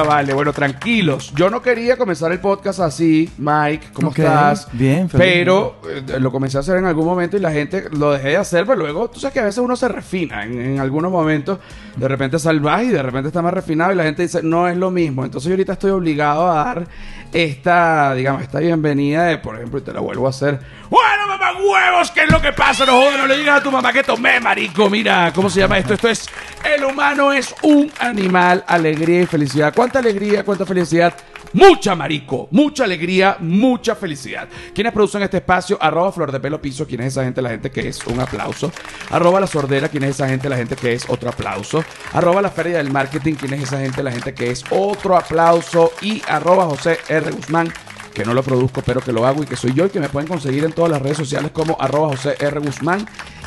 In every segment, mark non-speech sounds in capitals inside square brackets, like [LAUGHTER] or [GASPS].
vale? Bueno, tranquilos. Yo no quería comenzar el podcast así, Mike. ¿Cómo estás? bien, feliz. Pero eh, lo comencé a hacer en algún momento y la gente lo dejé de hacer, pero luego, tú sabes que a veces uno se refina en, en algunos momentos. De repente salvaje y de repente está más refinado y la gente dice, no es lo mismo. Entonces yo ahorita estoy obligado a dar esta, digamos, esta bienvenida de, por ejemplo, y te la vuelvo a hacer. Bueno, mamá huevos, ¿qué es lo que pasa? No jodas, no le digas a tu mamá que tomé, marico. Mira, ¿cómo se llama esto? Esto es, el humano es un animal, alegría y felicidad. ¿Cuánta alegría, cuánta felicidad? Mucha, marico. Mucha alegría, mucha felicidad. ¿Quiénes producen este espacio? Arroba Flor de Pelo Piso. ¿Quién es esa gente? La gente que es un aplauso. Arroba La Sordera. ¿Quién es esa gente? La gente que es otro aplauso. Arroba La Feria del Marketing. ¿Quién es esa gente? La gente que es otro aplauso. Y arroba José R. Guzmán que no lo produzco, pero que lo hago y que soy yo y que me pueden conseguir en todas las redes sociales como arroba José R. Guzmán.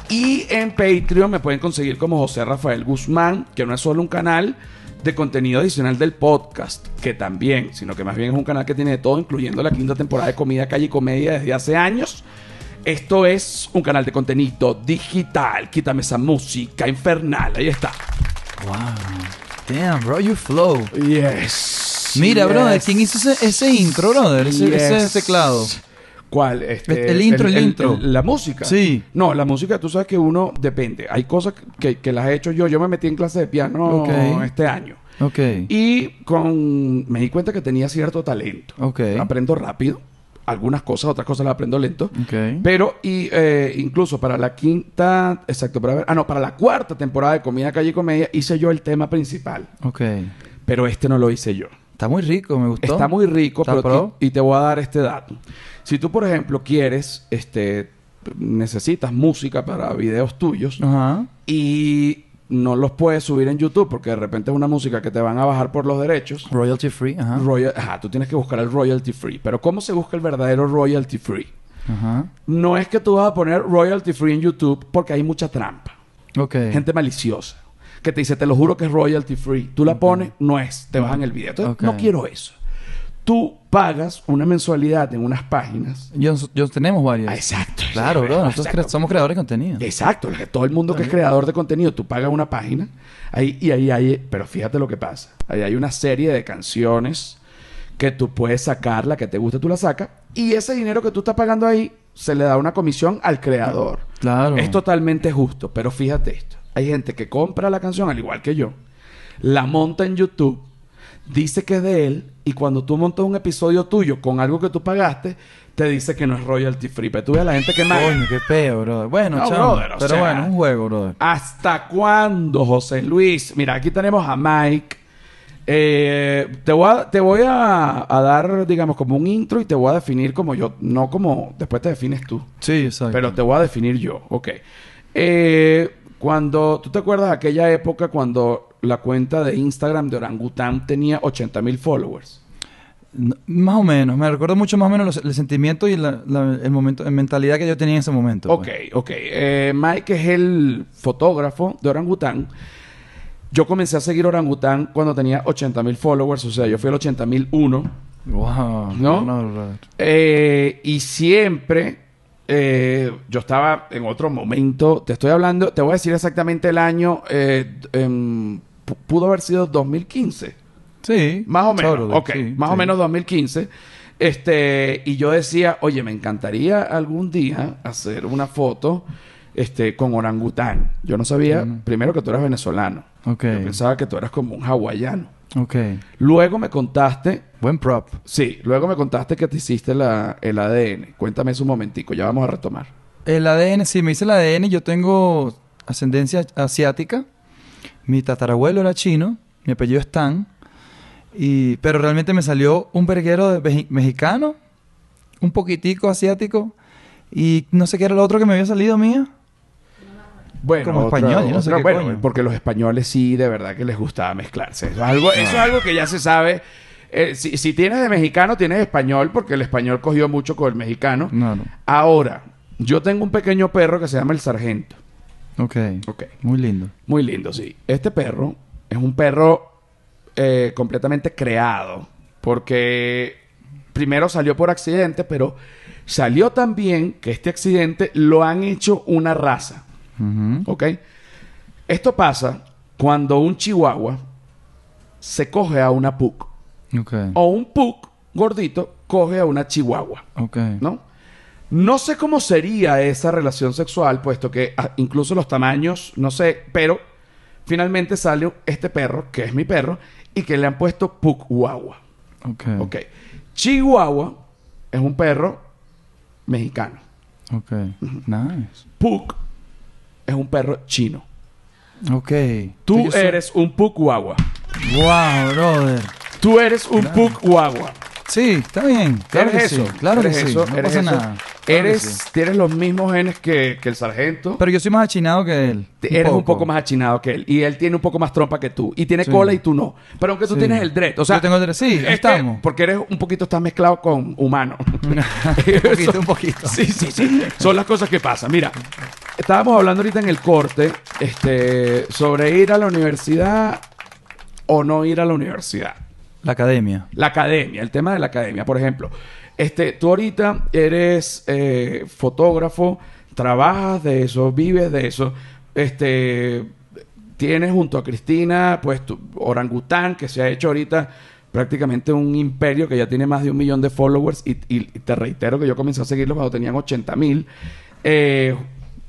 Y en Patreon me pueden conseguir como José Rafael Guzmán, que no es solo un canal de contenido adicional del podcast, que también, sino que más bien es un canal que tiene de todo, incluyendo la quinta temporada de Comida, Calle y Comedia desde hace años. Esto es un canal de contenido digital. Quítame esa música infernal. Ahí está. Wow. Damn, bro, you flow. Yes. Mira, Yes. brother, ¿quién hizo ese, ese intro, brother? Ese, ese Yes. teclado. ¿Cuál? Este, El intro, el intro. la música. Sí. No, la música, tú sabes que uno depende. Hay cosas que, que las he hecho yo. Yo me metí en clase de piano Ok. este año. Ok. Y con me di cuenta que tenía cierto talento. Ok. Aprendo rápido. Algunas cosas, otras cosas las aprendo lento. Ok. Pero, y eh, incluso para la quinta, exacto, para ver, ah, no, para la cuarta temporada de Comida, Calle y Comedia, hice yo el tema principal. Ok. Pero este no lo hice yo. Está muy rico, me gustó. Está muy rico, Está pero pro. y, y te voy a dar este dato. Si tú, por ejemplo, quieres, este, necesitas música para videos tuyos Ajá. y no los puedes subir en YouTube porque de repente es una música que te van a bajar por los derechos. Royalty free, ajá. Royal- ajá, tú tienes que buscar el royalty free. Pero ¿cómo se busca el verdadero royalty free? Ajá. No es que tú vas a poner royalty free en YouTube porque hay mucha trampa. Ok. Gente maliciosa. Que te dice, te lo juro que es royalty free. Tú la pones, no es. Te bajan el video. Entonces, Ok. no quiero eso. Tú pagas una mensualidad en unas páginas. Yo, yo tenemos varios. Ah, exacto. Claro, bro. Nosotros Exacto. cre- somos creadores de contenido. Exacto. Todo el mundo que es creador de contenido, tú pagas una página. Ahí, y ahí hay... Pero fíjate lo que pasa. Ahí hay una serie de canciones que tú puedes sacar. La que te guste, tú la sacas. Y ese dinero que tú estás pagando ahí, se le da una comisión al creador. Claro. Es totalmente justo, pero fíjate esto. Hay gente que compra la canción, al igual que yo, la monta en YouTube, dice que es de él, y cuando tú montas un episodio tuyo con algo que tú pagaste, te dice que no es royalty free. Pero tú ves a la gente que más... Coño, qué peo, bro. Bueno, No, brother, Pero sea- bueno, es un juego, brother. ¿Hasta cuándo, José Luis? Mira, aquí tenemos a Mike. Eh, te voy, a, te voy a, a dar, digamos, como un intro y te voy a definir como yo, no como después te defines tú. Sí, exacto. Pero te voy a definir yo, ok. Eh, cuando, ¿tú te acuerdas de aquella época cuando la cuenta de Instagram de Orangután tenía 80 mil followers? No, más o menos. Me recuerdo mucho más o menos los- el sentimiento y la, la- el momento, la mentalidad que yo tenía en ese momento. Ok, pues. ok. Eh, Mike es el fotógrafo de Orangután. Yo comencé a seguir Orangután cuando tenía 80 mil followers, o sea, yo fui el 80 mil uno. Wow. ¿No? Eh, y siempre eh, yo estaba en otro momento. Te estoy hablando, te voy a decir exactamente el año. eh, em, pu- pudo haber sido 2015. Sí. Más o menos. Totally, ok, sí, más o sí. menos 2015. Este, y yo decía, oye, me encantaría algún día hacer una foto este, con orangután. Yo no sabía, Mm. primero, que tú eras venezolano. Ok. Yo pensaba que tú eras como un hawaiano. Ok. Luego me contaste Buen prop. Sí, luego me contaste que te hiciste la, el ADN. Cuéntame eso un momentico, ya vamos a retomar. El ADN, sí, me hice el ADN. Yo tengo ascendencia asiática. Mi tatarabuelo era chino. Mi apellido es Tan. Y, pero realmente me salió un verguero de mexicano. Un poquitico asiático. Y no sé qué era lo otro que me había salido mía. Bueno, Como español, no sé qué bueno, coño. porque los españoles sí de verdad que les gustaba mezclarse. Eso es algo, eso es algo que ya se sabe. Eh, si, si tienes de mexicano, tienes español, porque el español cogió mucho con el mexicano. No, no. Ahora, yo tengo un pequeño perro que se llama el sargento. Ok. Ok. Muy lindo. Muy lindo, sí. Este perro es un perro eh, completamente creado. Porque primero salió por accidente, pero salió también que este accidente lo han hecho una raza. Ujú. ¿Ok? Esto pasa cuando un chihuahua se coge a una pug. Ok. O un pug gordito coge a una chihuahua. Ok. ¿no? No sé cómo sería esa relación sexual, puesto que ah, incluso los tamaños, no sé, pero finalmente sale este perro, que es mi perro, y que le han puesto Pughuahua. Ok. Ok. Chihuahua es un perro mexicano. Ok. Nice. Pug es un perro chino. Ok. Tú soy- eres un Pughuahua. Wow, brother. Tú eres un Pughuahua. Sí, está bien. Claro eres que sí. eso. Claro eres que sí. eso. No eres pasa eso. nada. Claro Eres, sí. tienes los mismos genes que, que el sargento. Pero yo soy más achinado que él. eres un poco más achinado que él. Y él tiene un poco más trompa que tú. Y tiene Sí. cola y tú no. Pero aunque tú Sí. tienes el dread. O sea, Yo tengo el dread, sí, es que- estamos. porque eres un poquito, estás mezclado con humano. [LAUGHS] un poquito, un poquito. [LAUGHS] Sí, sí, sí. Son las cosas que pasan. Mira, estábamos hablando ahorita en el corte este, sobre ir a la universidad o no ir a la universidad. La academia. La academia, el tema de la academia. Por ejemplo, este, tú ahorita eres eh, fotógrafo, trabajas de eso, vives de eso. Este, tienes junto a Cristina, pues, tu orangután, que se ha hecho ahorita prácticamente un imperio que ya tiene más de un millón de followers. Y, y te reitero que yo comencé a seguirlo cuando tenían 80 mil. Eh,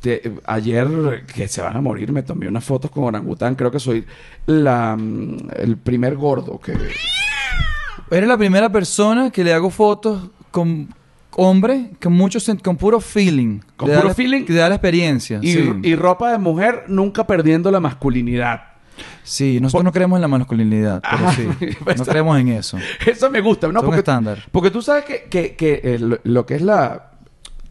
te- ayer, que se van a morir, me tomé unas fotos con orangután. Creo que soy la, mm, el primer gordo que... Eres la primera persona que le hago fotos con hombre con mucho con puro feeling. Con puro la- feeling. Que le da la experiencia. Y, sí. y ropa de mujer nunca perdiendo la masculinidad. Sí, nosotros no creemos en la masculinidad, pero Ajá. sí. [LAUGHS] Pues No creemos en eso. [LAUGHS] Eso me gusta, ¿no? Es un Porque, estándar. porque tú sabes que, que- que, eh, lo, lo que es la...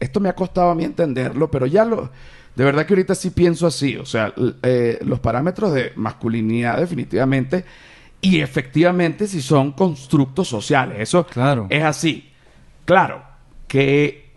Esto me ha costado a mí entenderlo, pero ya lo... De verdad que ahorita sí pienso así. O sea, eh, los parámetros de masculinidad definitivamente y efectivamente si son constructos sociales. Eso Claro. es así. Claro, que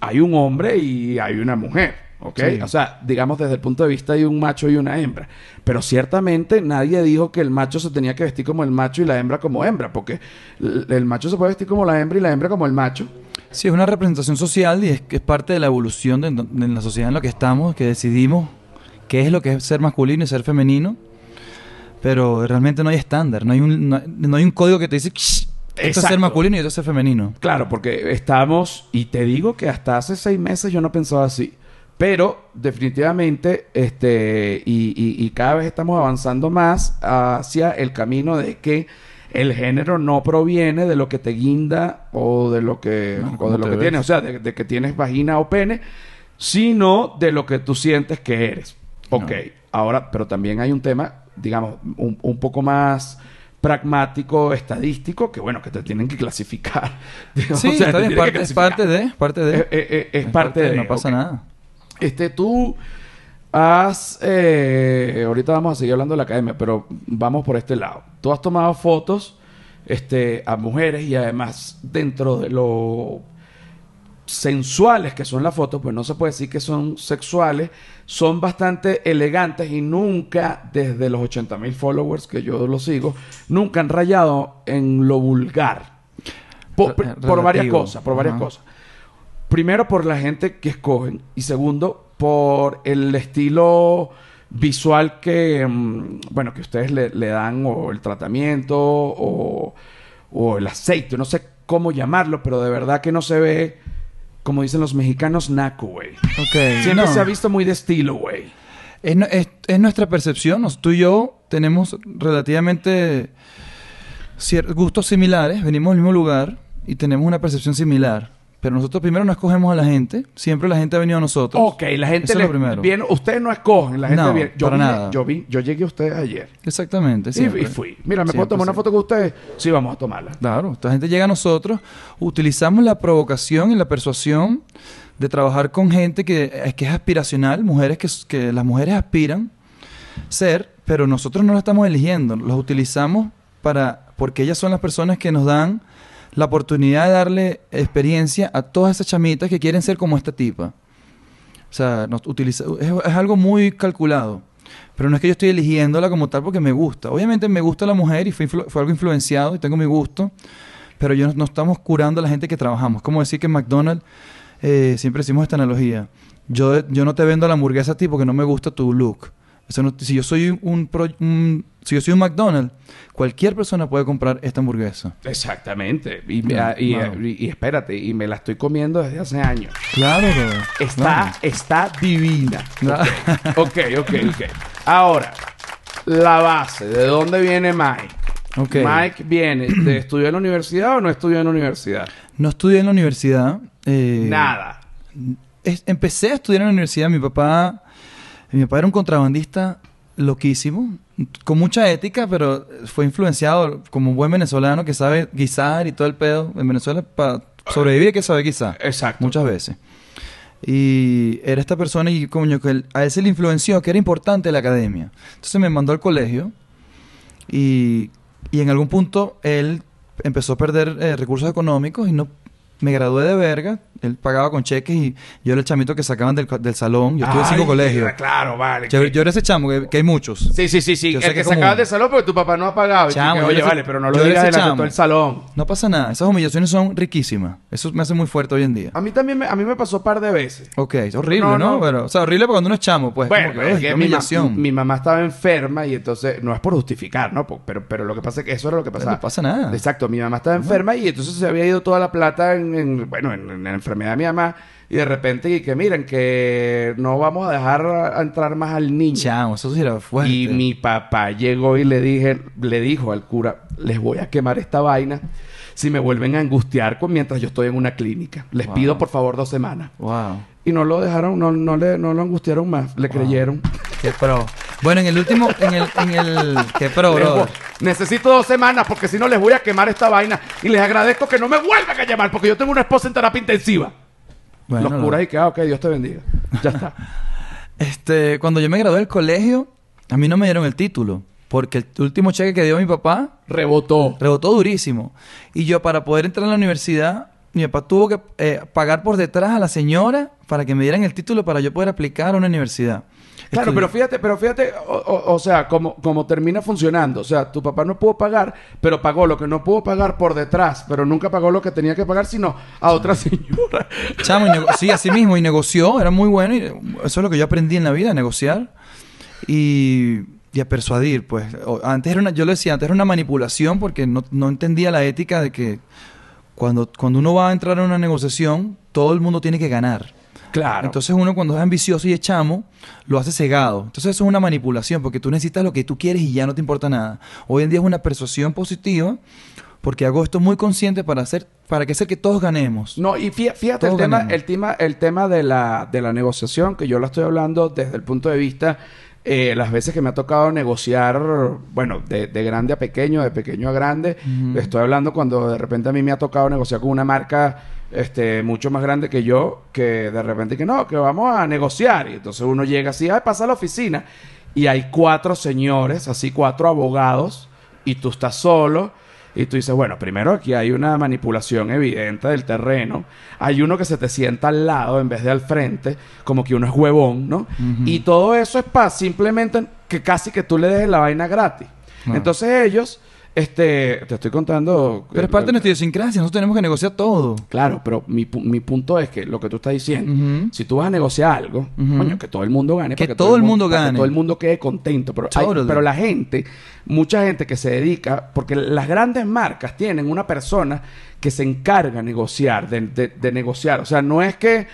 hay un hombre y hay una mujer, ¿ok? Sí. O sea, digamos desde el punto de vista de un macho y una hembra. Pero ciertamente nadie dijo que el macho se tenía que vestir como el macho y la hembra como hembra, porque el macho se puede vestir como la hembra y la hembra como el macho. Sí, es una representación social y es, es parte de la evolución de, de la sociedad en la que estamos, que decidimos qué es lo que es ser masculino y ser femenino. Pero realmente no hay estándar, no hay un, no, no hay un código que te dice, "Shh, esto es ser masculino y esto es ser femenino. Claro, porque estamos, y te digo que hasta hace seis meses yo no pensaba así. Pero definitivamente, este, y, y- y cada vez estamos avanzando más hacia el camino de que el género no proviene de lo que te guinda o de lo que, No, o ¿cómo de lo que ves? tienes, o sea, de, de que tienes vagina o pene, sino de lo que tú sientes que eres. Ok, No. ahora, pero también hay un tema, digamos, un, un poco más pragmático, estadístico, que bueno, que te tienen que clasificar. [LAUGHS] Sí, sea, está bien, parte, es clasificar. parte de, parte de. Eh, eh, eh, es, parte de. No pasa nada. Este, tú has. ahorita vamos a seguir hablando de la academia, pero vamos por este lado. Tú has tomado fotos este, a mujeres y además dentro de lo sensuales que son las fotos, pues no se puede decir que son sexuales, son bastante elegantes y nunca, desde los 80 mil followers que yo lo sigo, nunca han rayado en lo vulgar. Por, por varias cosas, por varias cosas. Primero por la gente que escogen y segundo por el estilo visual que, mm, bueno, que ustedes le, le dan o el tratamiento o, o el aceite, no sé cómo llamarlo, pero de verdad que no se ve, como dicen los mexicanos, naco, güey. Siempre no. se ha visto muy de estilo, güey. Es, es- es nuestra percepción. Nos- Tú y yo tenemos relativamente gustos similares, venimos del mismo lugar y tenemos una percepción similar. Pero nosotros primero no escogemos a la gente, siempre la gente ha venido a nosotros. Ok, la gente Eso es le lo primero. viene, ustedes no escogen, la gente No, viene. Yo para vine- nada. Yo vi, yo llegué a ustedes ayer. Exactamente. Y- siempre. Y, fui. Mira, ¿me puedo Siempre, tomar una foto con ustedes? Sí, vamos a tomarla. Claro, esta gente llega a nosotros, utilizamos la provocación y la persuasión de trabajar con gente que, es que es aspiracional, mujeres que, que las mujeres aspiran ser, pero nosotros no las estamos eligiendo, los utilizamos para porque ellas son las personas que nos dan la oportunidad de darle experiencia a todas esas chamitas que quieren ser como esta tipa. O sea, nos utiliza, es, algo muy calculado. Pero no es que yo estoy eligiéndola como tal porque me gusta. Obviamente me gusta la mujer y fue, fue algo influenciado y tengo mi gusto. Pero yo no, no estamos curando a la gente que trabajamos. Como decir que en McDonald's eh, siempre decimos esta analogía. Yo, yo no te vendo la hamburguesa a ti porque no me gusta tu look. No- si yo soy un, pro- un- si yo soy un McDonald's, cualquier persona puede comprar esta hamburguesa. Exactamente. Y, me- y, wow. y- y espérate, y me la estoy comiendo desde hace años. Claro, brother. Está, Claro. está divina. Claro. Ok, ok, ok. Ahora, la base, ¿de dónde viene Mike? Ok. Mike viene de [CLEARS THROAT] estudiar en la universidad o no estudió en la universidad? No estudié en la universidad. eh, Nada. es- empecé a estudiar en la universidad. Mi papá, mi papá era un contrabandista loquísimo, con mucha ética, pero fue influenciado como un buen venezolano que sabe guisar y todo el pedo. En Venezuela, para sobrevivir hay que saber guisar. Exacto. Muchas veces. Y era esta persona y coño, que a él se le influenció que era importante la academia. Entonces me mandó al colegio y, y en algún punto él empezó a perder eh, recursos económicos y no me gradué de verga. Él pagaba con cheques y yo era el chamito que sacaban del, del salón. Yo estuve en cinco colegios. Claro, vale. Yo, yo era ese chamo, que, que hay muchos. Sí, sí, sí, sí. Yo El sé que, que se como- acaba de salón porque tu papá no ha pagado. Y tú Chamo, que, yo Oye, era ese- vale, pero no lo yo era digas ese delante de chamo. todo el salón. No pasa nada. Esas humillaciones son riquísimas. Eso me hace muy fuerte hoy en día. A mí también me, a mí me pasó un par de veces. Ok, es horrible, No, ¿no? no. Pero, o sea, horrible cuando uno es chamo, pues. Bueno, como que, es que mi, ma- humillación. mi mamá estaba enferma y entonces, no es por justificar, ¿no? Po- Pero, pero lo que pasa es que eso era lo que pasaba. No pasa nada. Exacto, mi mamá estaba enferma y entonces se había ido toda la plata en, en- bueno, en, en la enfermedad de mi mamá y de repente y que miren que no vamos a dejar entrar más al niño. Chamo, eso sí era fuerte. Y mi papá llegó y le dije, le dijo al cura, les voy a quemar esta vaina si me vuelven a angustiar con mientras yo estoy en una clínica. Les Wow. pido por favor dos semanas. Wow. Y no lo dejaron, no, no le, no lo angustiaron más, le creyeron. Qué pro. Bueno, en el último, en el, en el, qué pro, bro. Necesito dos semanas porque si no les voy a quemar esta vaina y les agradezco que no me vuelvan a llamar porque yo tengo una esposa en terapia intensiva. Bueno, Los lo- curas y que, ah, ok, Dios te bendiga. Ya está. [LAUGHS] Este, cuando yo me gradué del colegio, a mí no me dieron el título. Porque el último cheque que dio mi papá Rebotó. rebotó durísimo. Y yo, para poder entrar a la universidad, mi papá tuvo que eh, pagar por detrás a la señora para que me dieran el título para yo poder aplicar a una universidad. Claro, pero fíjate, pero fíjate, o, o- o sea, como, como termina funcionando. O sea, tu papá no pudo pagar, pero pagó lo que no pudo pagar por detrás, pero nunca pagó lo que tenía que pagar, sino a otra señora. [LAUGHS] Chamo, sí, así mismo, y negoció, era muy bueno, y eso es lo que yo aprendí en la vida, negociar y, y a persuadir, pues. Antes era una, yo le decía, antes era una manipulación porque no, no entendía la ética de que cuando, cuando uno va a entrar en una negociación, todo el mundo tiene que ganar. Claro. Entonces uno cuando es ambicioso y es chamo, lo hace cegado. Entonces eso es una manipulación porque tú necesitas lo que tú quieres y ya no te importa nada. Hoy en día es una persuasión positiva porque hago esto muy consciente para hacer para que hacer que todos ganemos. No, y fí- fíjate el tema, el tema, el tema de la, de la negociación, que yo la estoy hablando desde el punto de vista, eh, las veces que me ha tocado negociar, bueno, de, de grande a pequeño, de pequeño a grande, Ujú. estoy hablando cuando de repente a mí me ha tocado negociar con una marca este, mucho más grande que yo, que de repente que no, que vamos a negociar. Y entonces uno llega así, ay, pasa a la oficina. Y hay cuatro señores, así cuatro abogados, y tú estás solo. Y tú dices, bueno, primero aquí hay una manipulación evidente del terreno. Hay uno que se te sienta al lado en vez de al frente, como que uno es huevón, ¿no? Y todo eso es para simplemente que casi que tú le dejes la vaina gratis. Entonces ellos, este, te estoy contando... Pero es parte de nuestra idiosincrasia, nosotros tenemos que negociar todo. Claro, pero mi, mi punto es que lo que tú estás diciendo, si tú vas a negociar algo, coño, que todo el mundo gane. Que para todo el mundo para que gane. todo el mundo quede contento. Pero, hay- pero la gente, mucha gente que se dedica, porque las grandes marcas tienen una persona que se encarga de negociar, de, de- de negociar. O sea, no es que,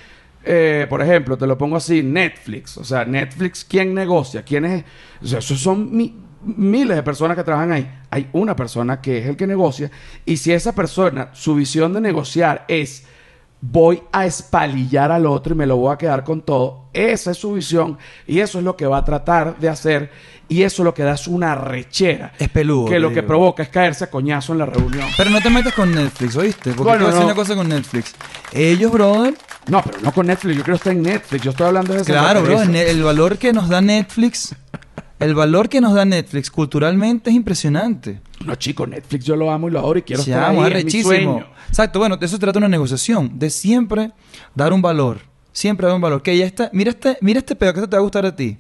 eh, por ejemplo, te lo pongo así, Netflix. O sea, Netflix, ¿quién negocia? ¿Quién es? O sea, esos son mi- miles de personas que trabajan ahí. Hay una persona que es el que negocia. Y si esa persona, su visión de negociar es voy a espalillar al otro y me lo voy a quedar con todo. Esa es su visión y eso es lo que va a tratar de hacer y eso lo que da es una rechera. Es peludo. que lo que provoca es caerse a coñazo en la reunión. Pero no te metas con Netflix, ¿oíste? Porque Bueno, te voy a decir no. una cosa con Netflix. Ellos, brother, No, pero no con Netflix. Yo quiero estar en Netflix. Yo estoy hablando de claro, bro. el valor que nos da Netflix, el valor que nos da Netflix culturalmente es impresionante. No, chico, Netflix yo lo amo y lo adoro y quiero estar Chamo, ahí. es mi sueño. Exacto, bueno, de eso se trata una negociación, de siempre dar un valor, siempre dar un valor. Que ya está, mira este, mira este pedo que te va a gustar a ti.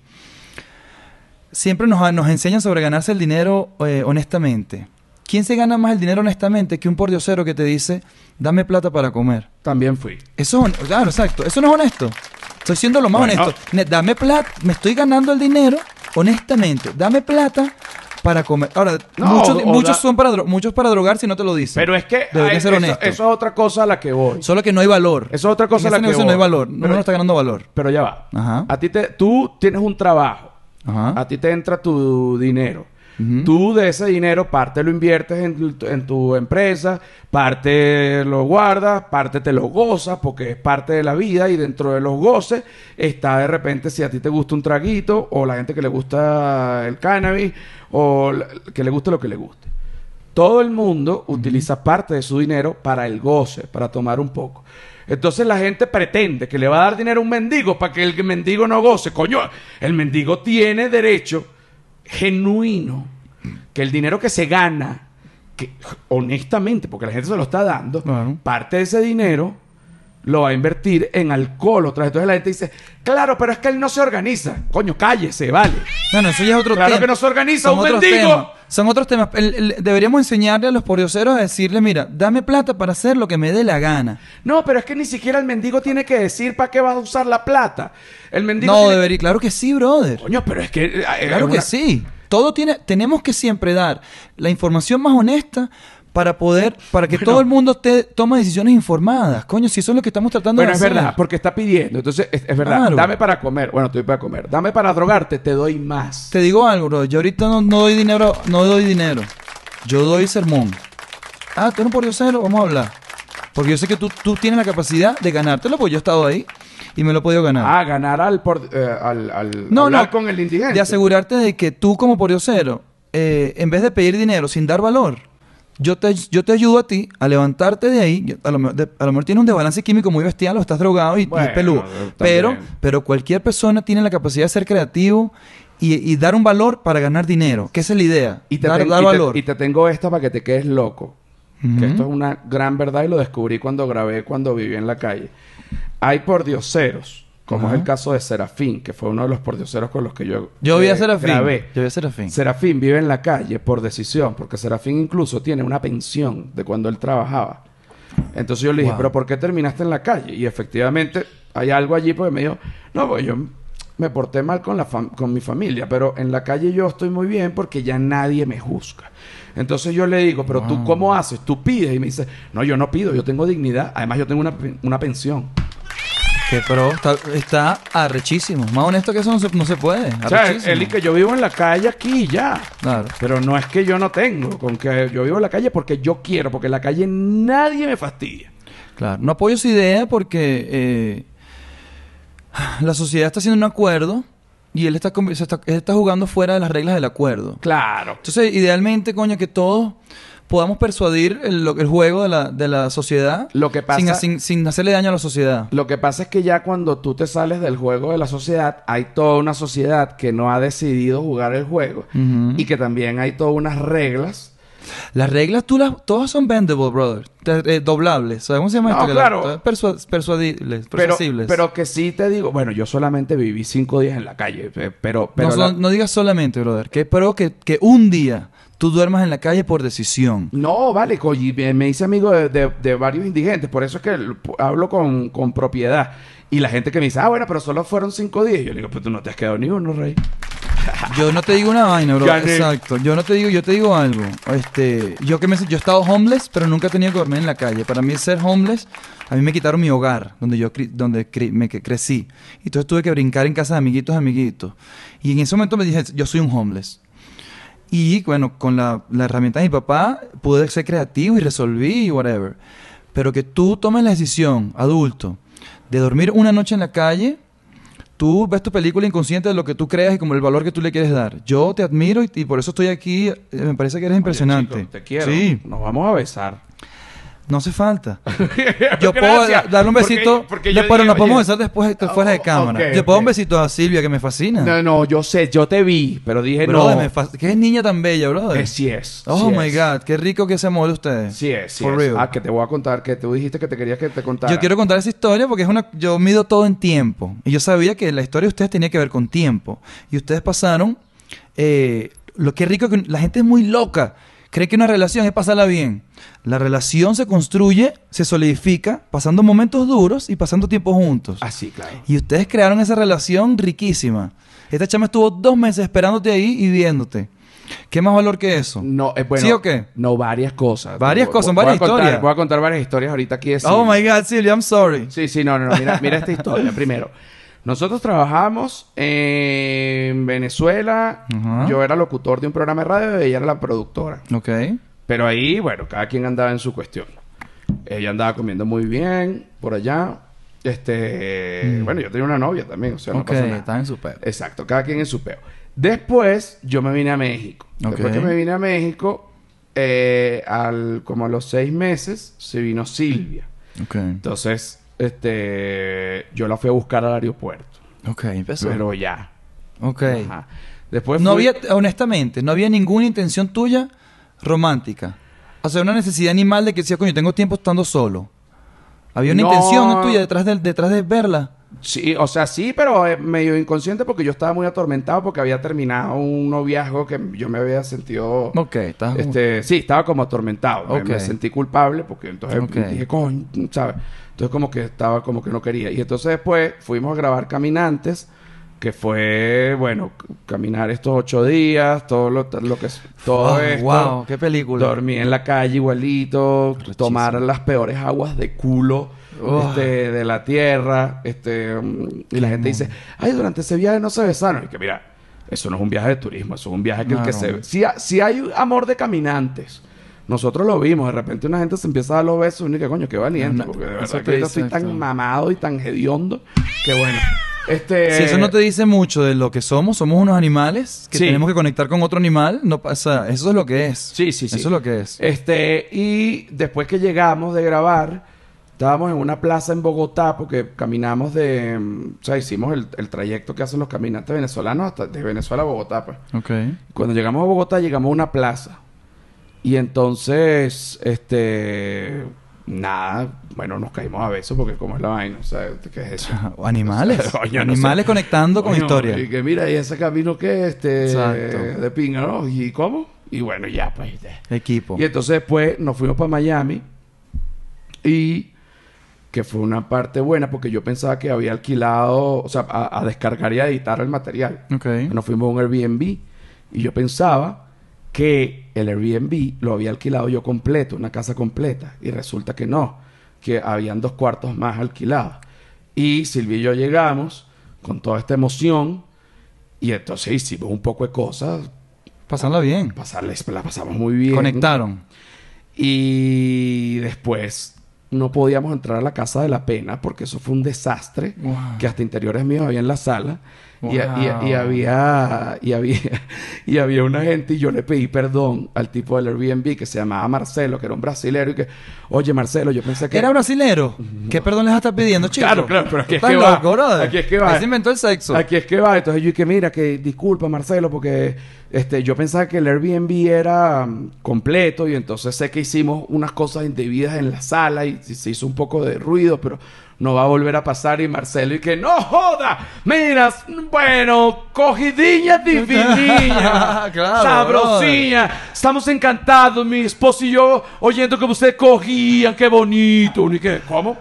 Siempre nos, nos enseñan sobre ganarse el dinero eh, honestamente. ¿Quién se gana más el dinero honestamente que un pordiosero que te dice, dame plata para comer? También fui. Eso claro, exacto. Eso no es honesto. Estoy siendo lo más Bueno. honesto. Ne- Dame plata, me estoy ganando el dinero honestamente, dame plata para comer. Ahora, No, muchos, son para muchos para drogar si no te lo dicen. Pero es que Debería ay, ser eso, honesto. eso es otra cosa a la que voy. Solo que no hay valor. Eso es otra cosa en a la que negocio no hay voy. valor. Pero- Uno no está ganando valor. Pero ya va. Ajá. A ti te, tú tienes un trabajo. Ajá. A ti te entra tu dinero. Tú de ese dinero parte lo inviertes en tu, en tu empresa, parte lo guardas, parte te lo gozas porque es parte de la vida y dentro de los goces está de repente si a ti te gusta un traguito o la gente que le gusta el cannabis o la- que le guste lo que le guste. Todo el mundo utiliza parte de su dinero para el goce, para tomar un poco. Entonces la gente pretende que le va a dar dinero a un mendigo para que el mendigo no goce. Coño, el mendigo tiene derecho genuino que el dinero que se gana, que honestamente, porque la gente se lo está dando, Claro. parte de ese dinero lo va a invertir en alcohol otra vez. Entonces la gente dice, claro, pero es que él no se organiza. Coño, cállese, vale. Bueno, eso ya es otro Claro tema. que no se organiza Son un mendigo. temas. Son otros temas. El- el- deberíamos enseñarle a los pordioseros a decirle, mira, dame plata para hacer lo que me dé la gana. No, pero es que ni siquiera el mendigo tiene que decir para qué vas a usar la plata. El mendigo No, tiene- debería. Claro que sí, brother. Coño, pero es que... eh, Claro es que sí. Todo tiene, tenemos que siempre dar la información más honesta para poder, para que Bueno. todo el mundo te, tome decisiones informadas. Coño, si eso es lo que estamos tratando Bueno, de es hacer. verdad, porque está pidiendo. Entonces, es, es verdad. Claro. Dame para comer. Bueno, estoy para comer. Dame para drogarte, te doy más. Te digo algo, bro. Yo ahorita no, no doy dinero, no doy dinero. Yo doy sermón. Ah, tú eres un pordiosero, vamos a hablar. Porque yo sé que tú, tú tienes la capacidad de ganártelo, porque yo he estado ahí y me lo he podido ganar. Ah, ganar al, por, eh, al, al No, hablar no. con el indigente. de asegurarte de que tú como pordiosero, eh, en vez de pedir dinero sin dar valor, yo te, yo te ayudo a ti a levantarte de ahí. A lo, mejor- de- a lo mejor tienes un desbalance químico muy bestial o estás drogado y, es peludo. Pero, pero cualquier persona tiene la capacidad de ser creativo y, y dar un valor para ganar dinero. Que esa es la idea. Y te, dar, ten- dar y te- valor. y te tengo esta para que te quedes loco. Que esto es una gran verdad y lo descubrí cuando grabé, cuando viví en la calle. Hay pordioseros, como es el caso de Serafín, que fue uno de los pordioseros con los que yo, Yo vi eh, a Serafín. grabé. Yo vi a Serafín. Serafín vive en la calle por decisión, porque Serafín incluso tiene una pensión de cuando él trabajaba. Entonces yo le dije, Wow. pero ¿por qué terminaste en la calle? Y efectivamente hay algo allí porque me dijo, no, pues yo me porté mal con, la con mi familia, pero en la calle yo estoy muy bien porque ya nadie me juzga. Entonces yo le digo, pero tú Wow. cómo haces? Tú pides y me dice, no, yo no pido, yo tengo dignidad, además yo tengo una, una pensión. Que pro, está, está arrechísimo. Más honesto que eso no se, no se puede. O sea, y que yo vivo en la calle aquí ya. Claro. Pero no es que yo no tengo, con que yo vivo en la calle porque yo quiero, porque en la calle nadie me fastidia. Claro, no apoyo su idea porque eh, la sociedad está haciendo un acuerdo y él está, com- se está, él está jugando fuera de las reglas del acuerdo. Claro. Entonces, idealmente, coño, que todos podamos persuadir el, lo- el juego de la, de la sociedad Lo que pasa- sin, sin, sin hacerle daño a la sociedad. Lo que pasa es que ya cuando tú te sales del juego de la sociedad, hay toda una sociedad que no ha decidido jugar el juego y que también hay todas unas reglas. Las reglas, tú las, todas son bendable, brother. Eh, doblables. ¿Sabes cómo se llama No, esto? Claro. persua- persuadibles, Pero, persuasibles. pero que sí te digo, bueno, yo solamente viví cinco días en la calle, eh, pero, pero no, la- no digas solamente, brother. Que espero que, que un día tú duermas en la calle por decisión. No, vale, y me hice amigo de, de- de varios indigentes, por eso es que hablo con, con propiedad. Y la gente que me dice, ah, bueno, pero solo fueron cinco días. Yo le digo, pues tú no te has quedado ni uno, rey. Yo no te digo una vaina, bro. Gané. Exacto. Yo no te digo, yo te digo algo. Este, yo que me yo he estado homeless, pero nunca he tenido que dormir en la calle. Para mí ser homeless, a mí me quitaron mi hogar, donde yo donde me que- crecí. Y entonces tuve que brincar en casa de amiguitos, amiguitos. Y en ese momento me dije, yo soy un homeless. Y bueno, con la, la herramienta de mi papá pude ser creativo y resolví y whatever. Pero que tú tomes la decisión, adulto, de dormir una noche en la calle, tú ves tu película inconsciente de lo que tú creas y como el valor que tú le quieres dar. Yo te admiro y, y por eso estoy aquí. eh, me parece que eres impresionante. Chico, te quiero. Sí, Nos vamos a besar. No hace falta. [LAUGHS] Yo puedo da- darle un besito, porque yo de- pero nos podemos oye, besar después de- fuera de Oh, cámara. ok, Yo puedo ok. un besito a Silvia que me fascina. No, no, yo sé, yo te vi, pero dije Brother, no. me fas- ¿Qué es niña tan bella, brother? Eh, sí es. Oh sí my es. god, qué rico que ese amor de ustedes. Sí es, sí For es. real. Ah, que te voy a contar, que tú dijiste que te querías que te contara. Yo quiero contar esa historia porque es una. Yo mido todo en tiempo. Y yo sabía que la historia de ustedes tenía que ver con tiempo. Y ustedes pasaron. eh, lo que rico que la gente es muy loca creen que una relación es pasarla bien. La relación se construye, se solidifica, pasando momentos duros y pasando tiempo juntos. Así, claro. Y ustedes crearon esa relación riquísima. Esta chama estuvo dos meses esperándote ahí y viéndote. ¿Qué más valor que eso? No, eh, bueno, ¿Sí o qué? No, varias cosas. Varias Voy- cosas, voy varias contar- historias. Voy a contar varias historias ahorita aquí de Oh my God, Silvia, I'm sorry. Sí, sí, no, no, no. Mira, mira esta historia. Primero, nosotros trabajamos en Venezuela. Yo era locutor de un programa de radio y ella era la productora. Ok. Pero ahí, bueno, cada quien andaba en su cuestión. Ella andaba comiendo muy bien por allá. Este, bueno, yo tenía una novia también, o sea, no Mm. ok, pasa nada. están en su peo. Exacto, cada quien en su peo. Después, yo me vine a México. Después Ok. que me vine a México, eh, al, como a los seis meses, se vino Silvia. Ok. Entonces, este, yo la fui a buscar al aeropuerto. Ok, empezó. Pero ya. ok. Ajá. Después No fui- había, honestamente, no había ninguna intención tuya romántica. O sea, una necesidad animal de que decía, coño, tengo tiempo estando solo. Había una No. intención tuya detrás de, detrás de verla. Sí, o sea, sí, pero eh, medio inconsciente porque yo estaba muy atormentado porque había terminado un noviazgo que yo me había sentido... Ok, Este, sí, estaba como atormentado. Me- Ok. Me, sentí culpable porque entonces dije, coño, ¿sabes? Entonces como que estaba como que no quería. Y entonces después fuimos a grabar Caminantes, que fue, bueno, caminar estos ocho días, todo lo, lo que es, todo Oh, esto. wow, qué película. Dormí en la calle igualito, tomar las peores aguas de culo Oh. este, de la tierra, este, mm, y la gente dice, ay, durante ese viaje no se besaron. Y que mira, eso no es un viaje de turismo, eso es un viaje que el que se... Si, ha- si hay amor de caminantes, nosotros lo vimos, de repente una gente se empieza a dar los besos y uno que coño, qué valiente, No, porque de verdad que dice, estoy tan mamado y tan hediondo, que bueno. Este, Si eso no te dice mucho de lo que somos, somos unos animales que Sí. tenemos que conectar con otro animal, no pasa, eso es lo que es. Sí, sí, sí. Eso es lo que es. Este, y después que llegamos de grabar, estábamos en una plaza en Bogotá porque caminamos de, mm, o sea, hicimos el, el trayecto que hacen los caminantes venezolanos hasta de Venezuela a Bogotá, pues. Ok. Cuando llegamos a Bogotá, llegamos a una plaza. Y entonces, este, nada, bueno, nos caímos a besos porque como es la vaina, o sea, ¿qué es eso? [LAUGHS] Animales. O [LAUGHS] sea, coño, no animales sé. conectando con Coño, historia. Y que mira, y ese camino que este, Exacto. de pinga, ¿no? ¿Y cómo? Y bueno, ya, pues. Equipo. y entonces después nos fuimos para Miami y que fue una parte buena porque yo pensaba que había alquilado, o sea, a, a descargar y a editar el material. Ok. Nos fuimos a un Airbnb y yo pensaba que el Airbnb lo había alquilado yo completo, una casa completa. Y resulta que no, que habían dos cuartos más alquilados. Y Silvia y yo llegamos con toda esta emoción y entonces hicimos un poco de cosas. Pasarla bien. Pasarles, la pasamos muy bien. Conectaron. Y después no podíamos entrar a la casa de la pena porque eso fue un desastre. Wow. Que hasta interiores míos había en la sala. Y, y había, y, había, [LAUGHS] y había una gente y yo le pedí perdón al tipo del Airbnb que se llamaba Marcelo, que era un brasilero y que, oye Marcelo, yo pensé que... ¿Era brasilero? ¿Qué perdón les está pidiendo, chico? Claro, claro, pero aquí es ¿Estás que va. brother? Aquí es que va. Ahí se inventó el sexo. Aquí es que va. Entonces yo dije, mira, que disculpa, Marcelo, porque este, yo pensaba que el Airbnb era mm, completo y entonces sé que hicimos unas cosas indebidas en la sala y se hizo un poco de ruido, pero no va a volver a pasar. Y Marcelo, y que no joda, mira, bueno, cogidinha divininha, [LAUGHS] Claro, sabrosilla. Estamos encantados, mi esposo y yo, oyendo que ustedes cogían, qué bonito. Y que, ¿cómo?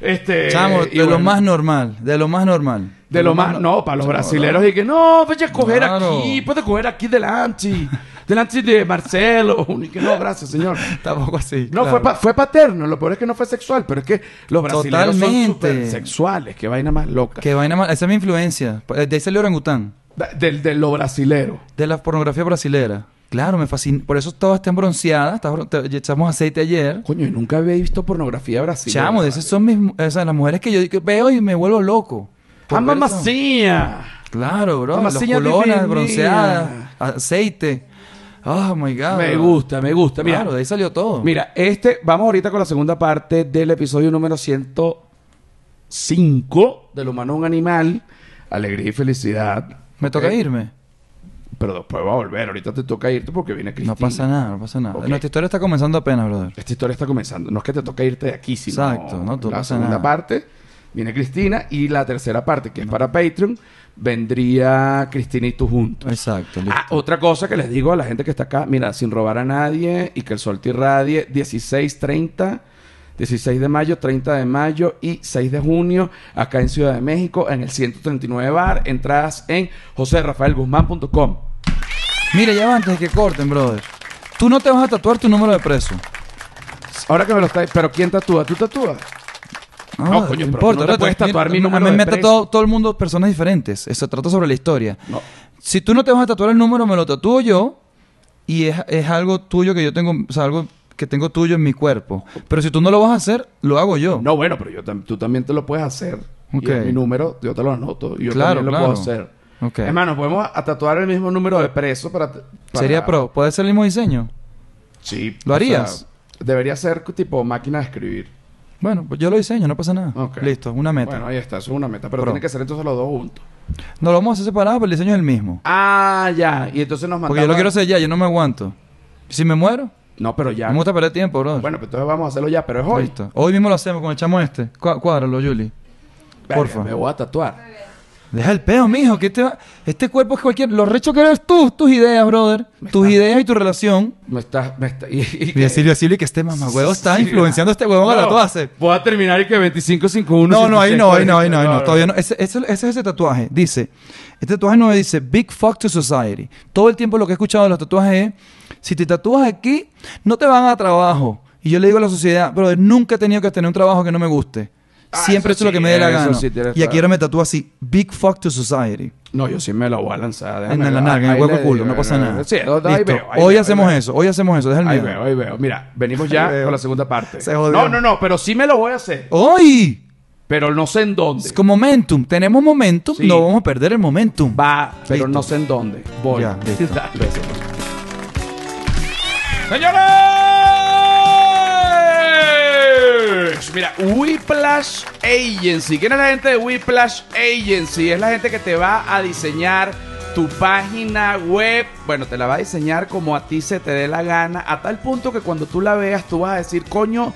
Este, Chamo, de lo más normal. De lo más normal. De lo más, no, para los brasileros y que no, vaya a coger Claro. aquí, puede coger aquí delante, delante de Marcelo. [LAUGHS] Y que no, gracias, señor. Tampoco así. No, claro. fue, pa- fue paterno, lo peor es que no fue sexual, pero es que los brasileños son súper sexuales, qué vaina más loca. Qué vaina mal. Esa es mi influencia. De ahí salió orangután. Del de lo brasilero. De la pornografía brasilera. Claro, me fascina. Por eso todas están bronceadas. está bron- te- echamos aceite ayer. Coño, y nunca había visto pornografía brasilera. Chamo, de esas son mis... O sea, las mujeres que yo veo y me vuelvo loco. ¡Ah, mamacilla! Claro, bro. Las Mamacilla colonas divina. bronceadas. Aceite. Oh, my God. Me gusta, me gusta. Mira, Claro, de ahí salió todo. Mira, este, vamos ahorita con la segunda parte del episodio número 105 del humano un animal, alegría y felicidad. Me toca Ok. irme. Pero después va a volver, ahorita te toca irte porque viene Cristina. No pasa nada, no pasa nada. Ok. Nuestra historia está comenzando apenas, brother. Esta historia está comenzando, no es que te toca irte de aquí, sino Exacto, no, no la pasa segunda nada. parte viene Cristina y la tercera parte, que es para Patreon, vendría Cristina y tú juntos. Exacto. listo. Ah, otra cosa que les digo a la gente que está acá, mira, sin robar a nadie y que el sol te irradie, 16, 30, 16 de mayo, 30 de mayo y 6 de junio, acá en Ciudad de México, en el 139 Bar, entradas en joserrafaelguzmán.com. Mira, ya va antes de que corten, brother. Tú no te vas a tatuar tu número de preso. Ahora que me lo está... ¿Pero quién tatúa? ¿Tú tatúas? No, coño, pero tú no te puedes tatuar mi A número mí de me preso. todo, todo el mundo personas diferentes. Eso trata sobre la historia. No. Si tú no te vas a tatuar el número, me lo tatúo yo. Y es, es algo tuyo que yo tengo, o sea, algo que tengo tuyo en mi cuerpo. Pero si tú no lo vas a hacer, lo hago yo. No, bueno, pero yo tam- tú también te lo puedes hacer. Ok. Y es mi número, yo te lo anoto. Y yo Claro, también lo claro. puedo hacer. Nos podemos a tatuar el mismo número de preso para... para- Sería pro. ¿Puede ser el mismo diseño? Sí. ¿Lo o harías? sea, debería ser tipo máquina de escribir. Bueno, pues yo lo diseño, no pasa nada. Listo, una meta. Bueno, ahí está, eso es una meta. Pero Pro. tiene que ser entonces los dos juntos. No lo vamos a hacer separado, pero el diseño es el mismo. Ah, ya. Y entonces nos mandamos... Porque yo lo quiero hacer ya, yo no me aguanto. Si me muero, No, pero ya. me gusta perder tiempo, bro. Bueno, pues entonces vamos a hacerlo ya, pero es hoy. Listo. Hoy mismo lo hacemos con el chamo este. Cuá- Cuádralo, Juli. Porfa. Me voy a tatuar. Deja el peo, mijo. Que te va... Este cuerpo es cualquier... Lo recho que eres tú, tus ideas, brother. Tus ideas y tu relación. Me está... Me está y, y- Y decirle que este mamagüevo está Sí. influenciando a este huevón a la tatuarse. Voy a terminar y que 2551... No, no, ahí no, ahí no, ahí no, ahí no. Todavía no. Ese, ese, ese es ese tatuaje. Dice, este tatuaje no dice Big Fuck to Society. Todo el tiempo lo que he escuchado de los tatuajes es, si te tatúas aquí, no te van a trabajo. Y yo le digo a la sociedad, brother, nunca he tenido que tener un trabajo que no me guste. Ah, Siempre eso eso es lo que me dé la eso gana. sí tienes y aquí ahora me tatúa así, Big Fuck to Society. No, yo sí me lo voy a lanzar. En déjame la nalga, en el hueco le culo, digo, no pasa eh, nada. Sí, ahí Listo. veo. ahí hoy veo, hacemos ahí veo. eso, hoy hacemos eso, deja el Ahí miedo. veo, ahí veo. Mira, venimos ya veo. con la segunda parte. Se jodió. No, no, no, pero sí me lo voy a hacer. ¡Hoy! Pero no sé en dónde. Es con momentum. Tenemos momentum, Sí. no vamos a perder el momentum. Va, pero Listo. no sé en dónde. Voy. Ya, listo. [LAUGHS] Dale. Señores, mira, Whiplash Agency. ¿Quién es la gente de Whiplash Agency? Es la gente que te va a diseñar tu página web. Bueno, te la va a diseñar como a ti se te dé la gana, a tal punto que cuando tú la veas, tú vas a decir, coño,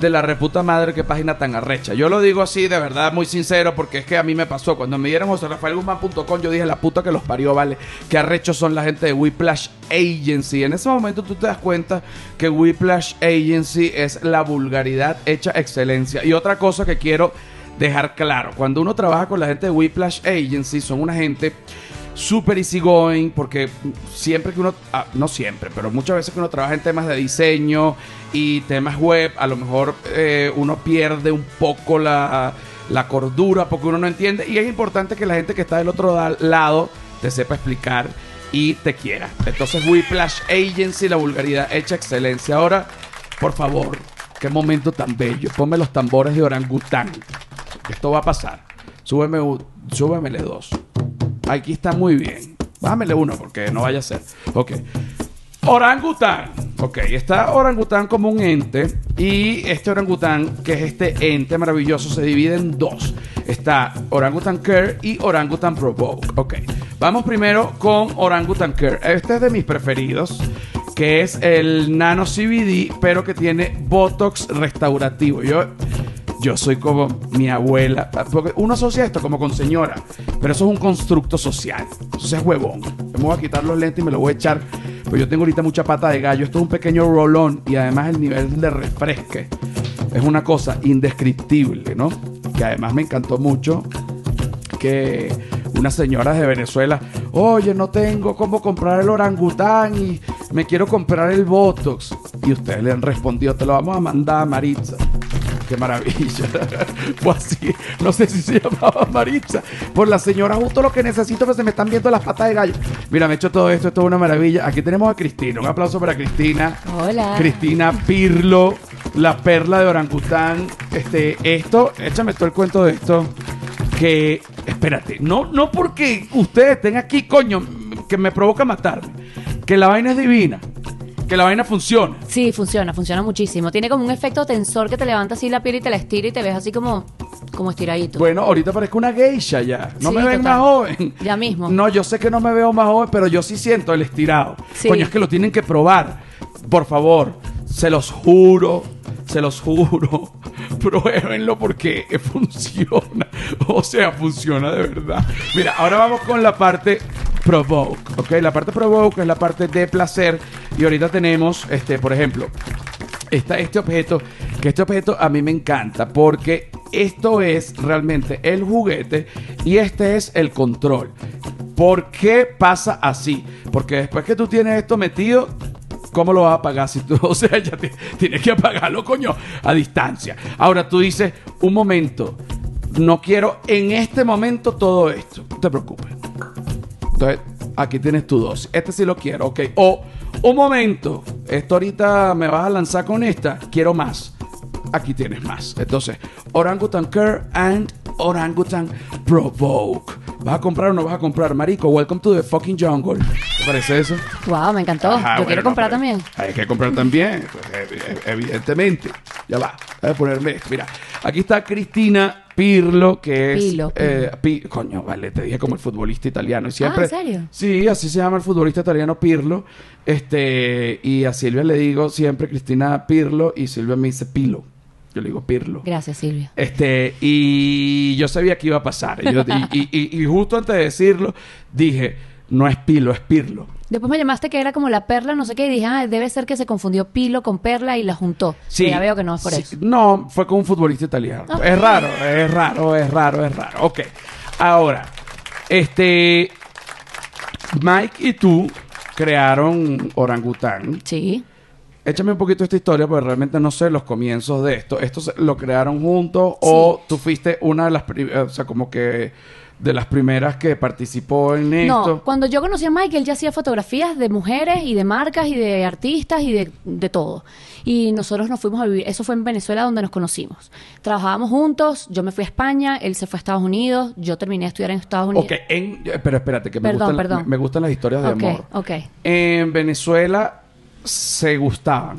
de la reputa madre, qué página tan arrecha. Yo lo digo así, de verdad, muy sincero, porque es que a mí me pasó. Cuando me dieron joserrafaelguzmán.com, yo dije, la puta que los parió, vale. Qué arrechos son la gente de Whiplash Agency. En ese momento tú te das cuenta que Whiplash Agency es la vulgaridad hecha excelencia. Y otra cosa que quiero dejar claro, cuando uno trabaja con la gente de Whiplash Agency, son una gente súper easygoing porque siempre que uno, ah, no siempre, pero muchas veces que uno trabaja en temas de diseño y temas web, a lo mejor eh, uno pierde un poco la, la cordura porque uno no entiende y es importante que la gente que está del otro lado te sepa explicar y te quiera. Entonces Whiplash Agency, la vulgaridad hecha excelencia. Ahora, por favor, qué momento tan bello. Ponme los tambores de orangután. Esto va a pasar. Súbeme, súbemele dos. Aquí está muy bien. Bájamele uno porque no vaya a ser. Ok. Orangután. Ok, está orangután como un ente. Y este orangután, que es este ente maravilloso, se divide en dos. Está Orangutan Care y Orangutan Provoke. Ok. Vamos primero con Orangutan Care. Este es de mis preferidos. Que es el Nano CBD, pero que tiene Botox restaurativo. Yo yo soy como mi abuela. Porque uno asocia esto como con señora. Pero eso es un constructo social. Eso es huevón. Me voy a quitar los lentes y me lo voy a echar. Pues yo tengo ahorita mucha pata de gallo. Esto es un pequeño rolón. Y además el nivel de refresque es una cosa indescriptible, ¿no? Que además me encantó mucho que unas señoras de Venezuela, oye, no tengo cómo comprar el orangután y me quiero comprar el Botox. Y ustedes le han respondido, te lo vamos a mandar, Maritza. Qué maravilla. [LAUGHS] Fue así. No sé si se llamaba Maritza. Por la señora, justo lo que necesito, pues se me están viendo las patas de gallo. Mira, me he hecho todo esto, esto es una maravilla. Aquí tenemos a Cristina. Un aplauso para Cristina. Hola. Cristina Pirlo, la perla de orangután. Este, esto, échame todo el cuento de esto. Que, espérate, no, no porque ustedes estén aquí, coño, que me provoca matarme. Que la vaina es divina. Que la vaina funciona. Sí, funciona, funciona muchísimo. Tiene como un efecto tensor que te levanta así la piel y te la estira y te ves así como, como estiradito. Bueno, ahorita parezco una geisha ya. No Sí, me ven total. más joven. Ya mismo. No, yo sé que no me veo más joven, pero yo sí siento el estirado. Sí. Coño, es que lo tienen que probar. Por favor, se los juro, se los juro. [LAUGHS] Pruébenlo porque [LAUGHS] funciona. O sea, funciona de verdad. Mira, ahora vamos con la parte provoke, ¿ok? La parte provoke es la parte de placer. Y ahorita tenemos, este, por ejemplo, está este objeto, que este objeto a mí me encanta porque esto es realmente el juguete y este es el control. ¿Por qué pasa así? Porque después que tú tienes esto metido, ¿cómo lo vas a apagar si tú, [LAUGHS] o sea, ya tienes que apagarlo, coño, a distancia? Ahora tú dices, un momento, no quiero en este momento todo esto. No te preocupes. Entonces, aquí tienes tu dosis. Este sí lo quiero, ok. O, un momento, esto ahorita me vas a lanzar con esta, quiero más. Aquí tienes más. Entonces, Orangutan Care and Orangutan Provoke. ¿Vas a comprar o no vas a comprar? Marico, welcome to the fucking jungle. ¿Te parece eso? Wow, me encantó. Ajá, Yo bueno, quiero comprar pero también. Hay que comprar también, pues, ev- ev- evidentemente. Ya va, voy a ponerme esto. Mira, aquí está Cristina Pirlo, que es... Pirlo, eh, Pi- coño, vale, te dije como el futbolista italiano. Y siempre, Ah, ¿en serio? Sí, así se llama el futbolista italiano Pirlo. Este, y a Silvia le digo siempre Cristina Pirlo y Silvia me dice Pilo. Yo le digo Pirlo. Gracias, Silvia. Este, y yo sabía que iba a pasar. Y, yo- y- [LAUGHS] y- y- y justo antes de decirlo, dije, no es Pilo, es Pirlo. Después me llamaste que era como la perla, no sé qué, y dije, ah, debe ser que se confundió pilo con perla y la juntó. Sí. Pero ya veo que no es por Sí, eso. No, fue con un futbolista italiano. Es raro, es raro, es raro, es raro. Ok. Ahora, este. Mike y tú crearon Orangután. Sí. Échame un poquito esta historia porque realmente no sé los comienzos de esto. ¿Esto se- lo crearon juntos o tú fuiste una de las, pri- o sea, como que de las primeras que participó en esto? No, cuando yo conocí a Mike, él ya hacía fotografías de mujeres y de marcas y de artistas y de, de todo. Y nosotros nos fuimos a vivir, eso fue en Venezuela donde nos conocimos. Trabajábamos juntos, yo me fui a España, él se fue a Estados Unidos, yo terminé de estudiar en Estados Unidos. Ok, en, pero espérate, que me, Perdón, gustan, perdón. me, me gustan las historias de Ok, amor. ok. En Venezuela se gustaban.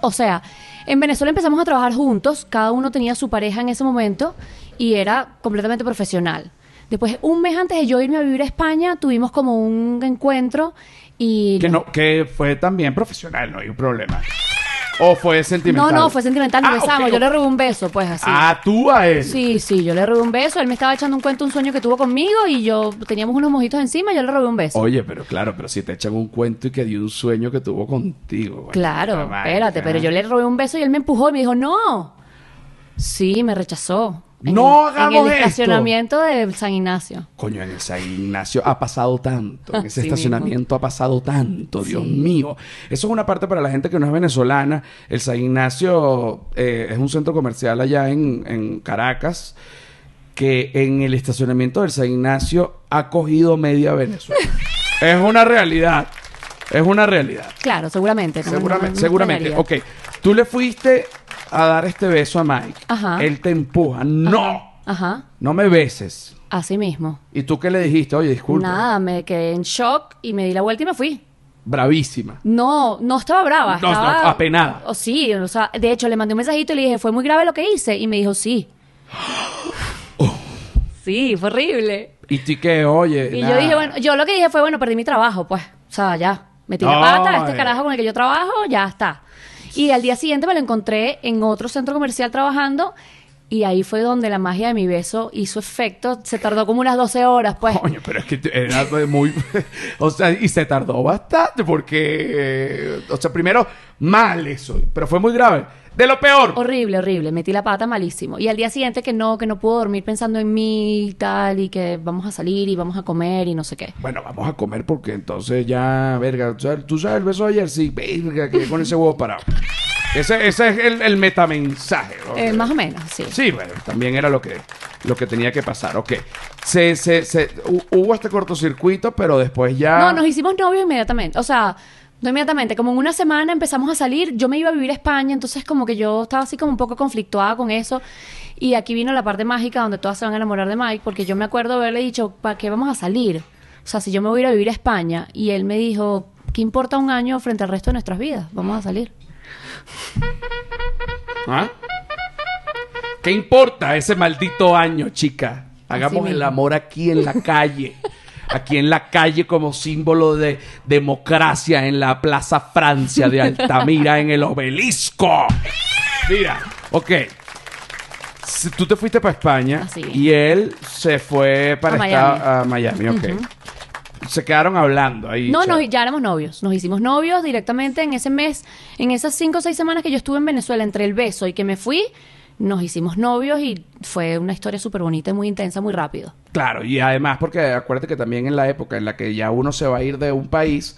O sea, en Venezuela empezamos a trabajar juntos, cada uno tenía su pareja en ese momento y era completamente profesional. Después, un mes antes de yo irme a vivir a España, tuvimos como un encuentro y... Que no, que fue también profesional, no hay un problema. O fue no, sentimental. no, fue sentimental, nos Ah, besamos, yo le robé un beso, pues así. Ah, tú a él. Sí, sí, yo le robé un beso, él me estaba echando un cuento, un sueño que tuvo conmigo y yo teníamos unos mojitos encima, yo le robé un beso. Oye, pero claro, pero si te echan un cuento y que dio un sueño que tuvo contigo. bueno, Claro, espérate, pero yo le robé un beso y él me empujó y me dijo, no. Sí, me rechazó. En No hagamos En el esto. estacionamiento de San Ignacio. Coño, en el San Ignacio ha pasado tanto. En [LAUGHS] ese estacionamiento ha pasado tanto, Dios Sí. mío. Eso es una parte para la gente que no es venezolana. El San Ignacio eh, es un centro comercial allá en, en Caracas que en el estacionamiento del San Ignacio ha cogido media Venezuela. [LAUGHS] es una realidad. Es una realidad. Claro, seguramente. no- Seguramente, no seguramente. Ok, tú le fuiste a dar este beso a Mike. Ajá. Él te empuja. No, Ajá, no me beses. así mismo. ¿Y tú qué le dijiste? Oye, disculpa. Nada, me quedé en shock y me di la vuelta y me fui. Bravísima. No, no estaba brava. No, estaba no, apenada. O sí, o sea, de hecho le mandé un mensajito y le dije, fue muy grave lo que hice. Y me dijo, sí. [GASPS] Sí, fue horrible. Y tú que, oye. Y yo dije, bueno, yo lo que dije fue, bueno, perdí mi trabajo, pues. O sea, ya. Metí la pata, este Ay. carajo con el que yo trabajo, ya está. Y al día siguiente me lo encontré en otro centro comercial trabajando. Y ahí fue donde la magia de mi beso hizo efecto. Se tardó como unas 12 horas, pues. Coño, pero es que era muy. [LAUGHS] o sea, y se tardó bastante porque. eh, o sea, primero, mal eso. Pero fue muy grave. De lo peor. Horrible, horrible. Metí la pata malísimo. Y al día siguiente que no, que no puedo dormir pensando en mí y tal, y que vamos a salir y vamos a comer y no sé qué. Bueno, vamos a comer porque entonces ya, verga, ¿tú sabes, tú sabes el beso de ayer? Sí, verga, que con ese huevo parado. Ese, ese es el, el metamensaje. ¿no? Eh, más o menos, sí. Sí, bueno, también era lo que, lo que tenía que pasar. Ok. Se, se, se, hu- hubo este cortocircuito, pero después ya. No, nos hicimos novios inmediatamente. O sea, no inmediatamente. Como en una semana empezamos a salir. Yo me iba a vivir a España, entonces como que yo estaba así como un poco conflictuada con eso. Y aquí vino la parte mágica donde todas se van a enamorar de Mike, porque yo me acuerdo haberle dicho, ¿para qué vamos a salir? O sea, si yo me voy a ir a vivir a España. Y él me dijo, ¿qué importa un año frente al resto de nuestras vidas? Vamos a salir. [LAUGHS] ¿Ah? ¿Qué importa ese maldito año, chica? Hagamos el amor aquí en la calle. [LAUGHS] Aquí en la calle como símbolo de democracia en la Plaza Francia de Altamira en el obelisco. Mira, ok. Tú te fuiste para España Así es. y él se fue para A esta- a Miami, ok. Se quedaron hablando ahí. No, nos, ya éramos novios. Nos hicimos novios directamente en ese mes, en esas cinco o seis semanas que yo estuve en Venezuela, entre el beso y que me fui, nos hicimos novios y fue una historia súper bonita y muy intensa, muy rápido. Claro, y además porque acuérdate que también en la época en la que ya uno se va a ir de un país,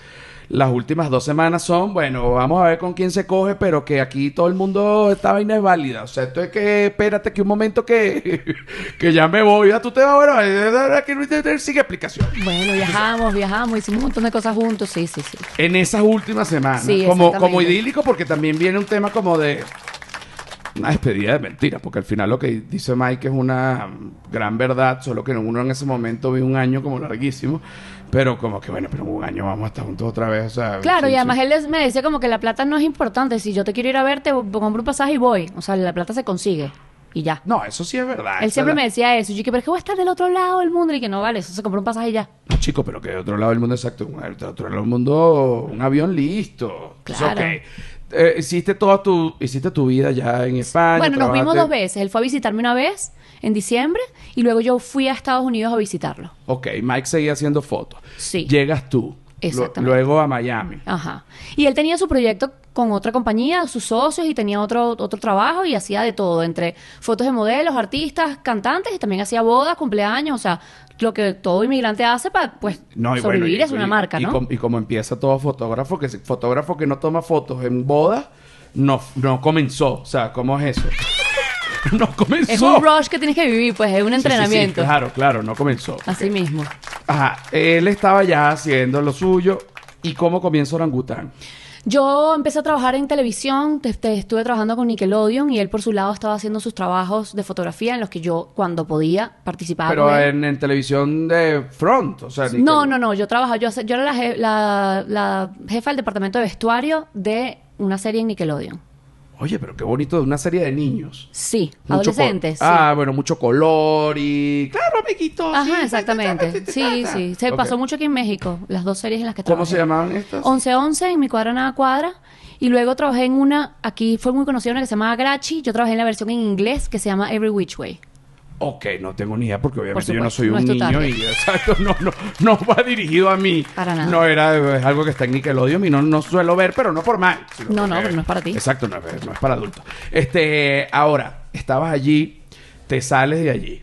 las últimas dos semanas son, bueno, vamos a ver con quién se coge, pero que aquí todo el mundo, esta vaina es válida. O sea, esto es que, espérate que un momento que, [LAUGHS] que ya me voy, ya tú te vas, bueno, eh, aquí no sigue explicación. Bueno, viajamos, viajamos, hicimos un montón de cosas juntos, sí, sí, sí. En esas últimas semanas, Sí, como, como idílico, porque también viene un tema como de una despedida de mentira, porque al final lo que dice Mike es una gran verdad, solo que uno en ese momento vio un año como larguísimo, pero como que bueno, pero un año vamos a estar juntos otra vez, o sea, Claro, sí, y además sí. él me decía como que la plata no es importante. Si yo te quiero ir a verte, compro un pasaje y voy. O sea, la plata se consigue. Y ya. No, eso sí es verdad. Él siempre la- me decía eso. Y yo dije, pero es que voy a estar del otro lado del mundo. Y que no vale, eso se compró un pasaje y ya. No, chico, pero que de otro lado del mundo, exacto, de otro lado del mundo, un avión listo. Claro. Eh, hiciste toda tu, hiciste tu vida ya en España. bueno, nos vimos dos veces. Él fue a visitarme una vez en diciembre y luego yo fui a Estados Unidos a visitarlo. Ok, Mike seguía haciendo fotos. Sí. Llegas tú. Lu- Exactamente. Luego a Miami. Ajá. Y él tenía su proyecto con otra compañía, sus socios, y tenía otro, otro trabajo y hacía de todo, entre fotos de modelos, artistas, cantantes, y también hacía bodas, cumpleaños, o sea, lo que todo inmigrante hace para, pues, No, sobrevivir bueno, y- es una y- marca, y ¿no? com- y como empieza todo fotógrafo, que fotógrafo que no toma fotos en bodas, no, no comenzó. O sea, ¿cómo es eso? [LAUGHS] no comenzó. Es un rush que tienes que vivir, pues, es un Sí, sí, sí, entrenamiento. claro, claro, no comenzó. Así mismo. Ajá, él estaba ya haciendo lo suyo. ¿Y cómo comienza Orangután? Yo empecé a trabajar en televisión, te- te- estuve trabajando con Nickelodeon y él por su lado estaba haciendo sus trabajos de fotografía en los que yo cuando podía participaba. Pero en, en televisión de front, o sea... No, no, no, yo trabajaba, yo, era la, je- la- la jefa del departamento de vestuario de una serie en Nickelodeon. Oye, pero qué bonito de una serie de niños. Sí, Mucho adolescentes. sí. Ah, bueno, mucho color y... Claro, amiguitos. Ajá, sí, exactamente. Sí, sí. Se pasó mucho aquí en México, las dos series en las que ¿Cómo trabajé. se llamaban estas? 11-11 en mi cuadra nada cuadra. Y luego trabajé en una, aquí fue muy conocida una que se llama Grachi. Yo trabajé en la versión en inglés que se llama Every Which Way. Ok, no tengo ni idea porque obviamente Por yo no soy no un niño y exacto, no, no, no va dirigido a mí. Para nada. No era es algo que está en Nickelodeon y no, no suelo ver, pero no por mal. No, no, pero no es para ti. Exacto, no, es- no es para adultos. Este, ahora, estabas allí, te sales de allí.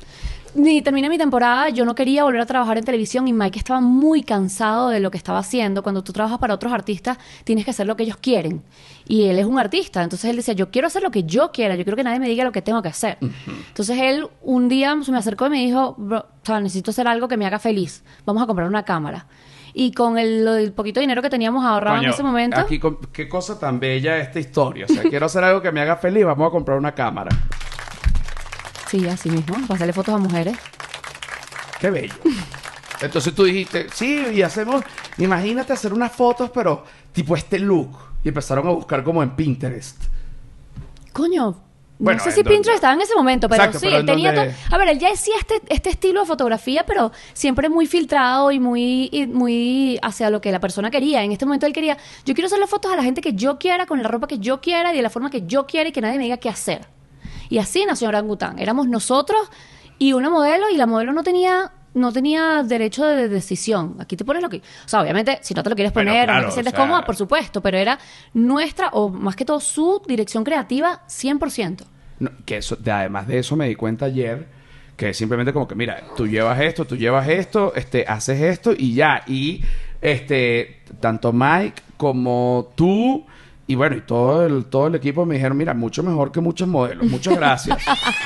Ni terminé mi temporada, yo no quería volver a trabajar en televisión y Mike estaba muy cansado de lo que estaba haciendo. Cuando tú trabajas para otros artistas, tienes que hacer lo que ellos quieren. Y él es un artista, entonces él decía, yo quiero hacer lo que yo quiera, yo quiero que nadie me diga lo que tengo que hacer. Entonces él un día se me acercó y me dijo, "Bro, o sea, necesito hacer algo que me haga feliz, vamos a comprar una cámara. Y con el, del poquito dinero que teníamos ahorrado en ese momento, Aquí, qué cosa tan bella esta historia. O sea, quiero hacer algo que me haga feliz, vamos a comprar una cámara. Sí, así mismo, para hacerle fotos a mujeres. Qué bello. [LAUGHS] Entonces tú dijiste, sí, y hacemos, imagínate hacer unas fotos, pero tipo este look. Y empezaron a buscar como en Pinterest. Coño. Bueno, no sé ¿en si? Pinterest estaba en ese momento, pero Exacto, sí, pero él ¿en tenía todo. A ver, él ya decía este, este estilo de fotografía, pero siempre muy filtrado y muy, y muy hacia lo que la persona quería. En este momento él quería, yo quiero hacerle fotos a la gente que yo quiera, con la ropa que yo quiera y de la forma que yo quiera y que nadie me diga qué hacer. Y así nació Orangután. Éramos nosotros y una modelo, y la modelo no tenía. No tenía derecho de decisión. Aquí te pones lo que. O sea, obviamente, si no te lo quieres poner o claro, no te sientes o sea- cómoda, por supuesto, pero era nuestra, o más que todo su dirección creativa, 100%. No, que eso, de- además de eso me di cuenta ayer que simplemente como que mira, tú llevas esto, tú llevas esto, este, haces esto y ya. Y este, tanto Mike como tú y bueno, y todo el, todo el equipo me dijeron, mira, mucho mejor que muchos modelos, muchas gracias.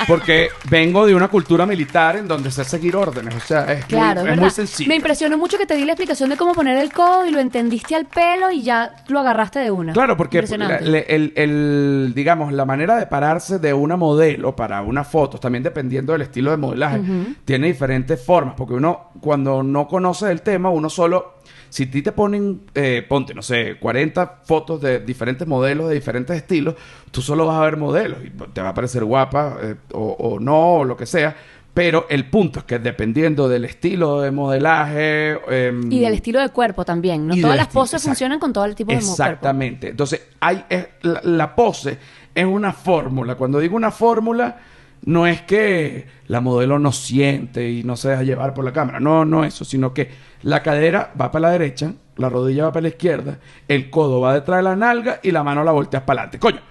Porque vengo de una cultura militar en donde sé seguir órdenes, o sea, es, Claro, muy, es es muy verdad. sencillo. Me impresionó mucho que te di la explicación de cómo poner el codo y lo entendiste al pelo y ya lo agarraste de una. Claro, porque la- le- el, el- digamos, la manera de pararse de una modelo para unas fotos, también dependiendo del estilo de modelaje, tiene diferentes formas. Porque uno, cuando no conoce el tema, uno solo, si a ti te ponen, eh, ponte, no sé, 40 fotos de diferentes modelos, de diferentes estilos, tú solo vas a ver modelos y te va a parecer guapa eh, o, o no, o lo que sea. Pero el punto es que dependiendo del estilo de modelaje... em, Y del estilo de cuerpo también. No todas las poses funcionan con todo el tipo de cuerpo. Exactamente. Entonces, hay, es- la, la pose es una fórmula. Cuando digo una fórmula, no es que la modelo no siente y no se deja llevar por la cámara. No, no eso, sino que la cadera va para la derecha, la rodilla va para la izquierda, el codo va detrás de la nalga y la mano la volteas para adelante. Coño,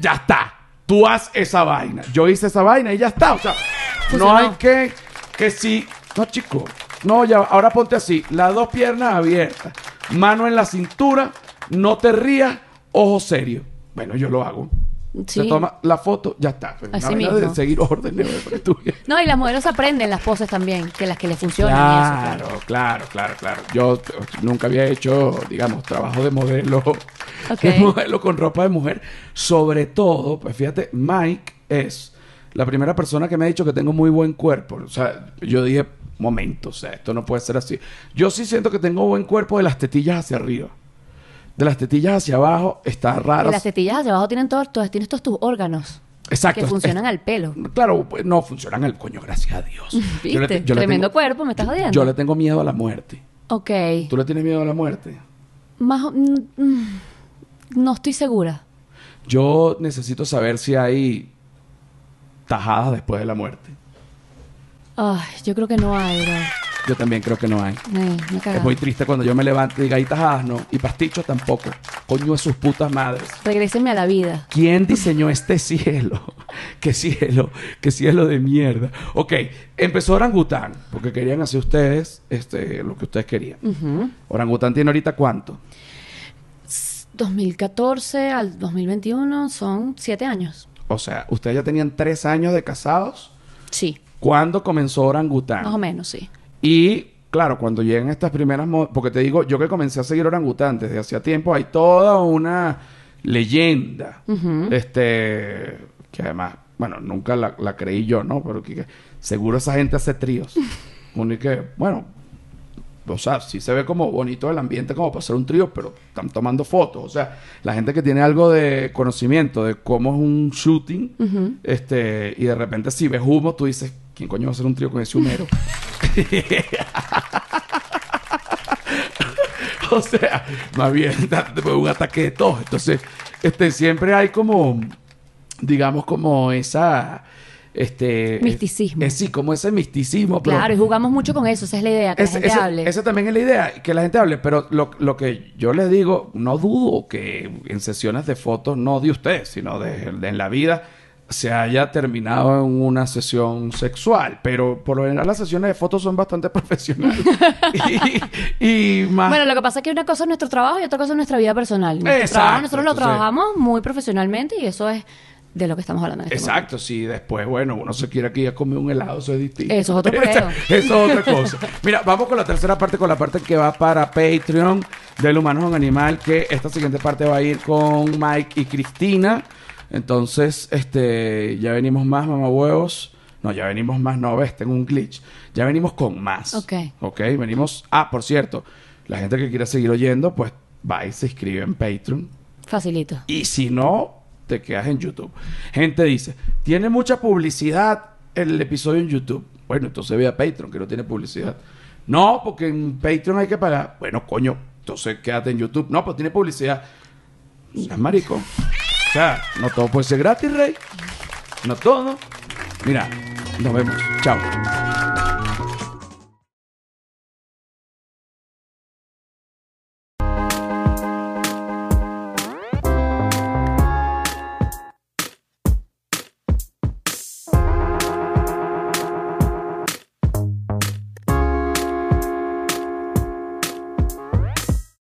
ya está. Tú haz esa vaina. Yo hice esa vaina y ya está. O sea, no hay que, que si... No, chico. No, ya, ahora ponte así. Las dos piernas abiertas. Mano en la cintura. No te rías. Ojo serio. Bueno, yo lo hago. Se Sí. toma la foto, ya está. Así mismo. de seguir órdenes. No, y las modelos aprenden las poses también, que las que les funcionan y eso. Claro, claro, claro, claro. Yo nunca había hecho, digamos, trabajo de modelo, [LAUGHS] de modelo con ropa de mujer. Sobre todo, pues fíjate, Mike es la primera persona que me ha dicho que tengo muy buen cuerpo. O sea, yo dije, momento, o sea, esto no puede ser así. Yo sí siento que tengo buen cuerpo de las tetillas hacia arriba. De las tetillas hacia abajo está raro. Y las tetillas hacia abajo tienen todos, todas, tienes todos tus órganos Exacto. que funcionan es- al pelo. Claro, pues no funcionan al coño, gracias a Dios. [LAUGHS] Yo ¿Viste? le yo Tremendo tengo- cuerpo, me estás jodiendo. Yo le tengo miedo a la muerte. Ok. ¿Tú le tienes miedo a la muerte? Más, mm, mm, no estoy segura. Yo necesito saber si hay tajadas después de la muerte. Ay, yo creo que no hay. Yo también creo que no hay. Es muy triste cuando yo me levanto y diga, hay tajadas, no. Y pastichos tampoco. Coño de sus putas madres. Regrésenme a la vida. ¿Quién diseñó este cielo? [LAUGHS] ¿Qué cielo? ¿Qué cielo de mierda? Ok, empezó Orangután, porque querían hacer ustedes este, lo que ustedes querían. Ujú. Orangután tiene ahorita cuánto? 2014 al 2021 son siete años. O sea, ustedes ya tenían tres años de casados. Sí, ¿Cuándo comenzó Orangután? más o menos, sí. Y claro, cuando llegan estas primeras... mo- Porque te digo, yo que comencé a seguir orangután desde hacía tiempo, hay toda una leyenda. Este... Que además, bueno, nunca la, la creí yo, ¿no? Pero que, que seguro esa gente hace tríos. [LAUGHS] Uno y que, bueno... O sea, sí se ve como bonito el ambiente como para hacer un trío, pero están tomando fotos. O sea, la gente que tiene algo de conocimiento de cómo es un shooting, este, y de repente si ves humo, tú dices, ¿quién coño va a hacer un trío con ese humero? [LAUGHS] o sea, más bien un ataque de tos. Entonces, este, siempre hay como, digamos, como esa, este... Misticismo. Es, sí, como ese misticismo. pero- Claro, y jugamos mucho con eso, esa es la idea, que la gente hable. esa también es la idea, que la gente hable, pero lo, lo que yo les digo, no dudo que en sesiones de fotos, no de ustedes, sino de, de en la vida, se haya terminado en una sesión sexual, pero por lo general las sesiones de fotos son bastante [LAUGHS] profesionales. y, y más... Bueno, lo que pasa es que una cosa es nuestro trabajo y otra cosa es nuestra vida personal. Nuestro Exacto, trabajo nosotros lo trabajamos muy profesionalmente y eso es de lo que estamos hablando en este Exacto, si después, bueno, uno se quiere aquí a comer un helado, eso es distinto. Eso es otro [LAUGHS] [LAUGHS] eso es otra cosa. Mira, vamos con la tercera parte, con la parte que va para Patreon del Humano con Animal, que esta siguiente parte va a ir con Mike y Cristina. Entonces, este, ya venimos más, mamahuevos. No, ya venimos más, no, ves, tengo un glitch. Ya venimos con más. Ok. Ok, venimos... Ah, por cierto, la gente que quiera seguir oyendo, pues va y se inscribe en Patreon. Facilito. Y si no, te quedas en YouTube. Gente dice, tiene mucha publicidad el episodio en YouTube. Bueno, entonces ve a Patreon, que no tiene publicidad. No, porque en Patreon hay que pagar. Bueno, coño, entonces quédate en YouTube. No, pues tiene publicidad. Seas marico. O sea, no todo puede ser gratis, Rey. No todo. Mira, nos vemos. Chao.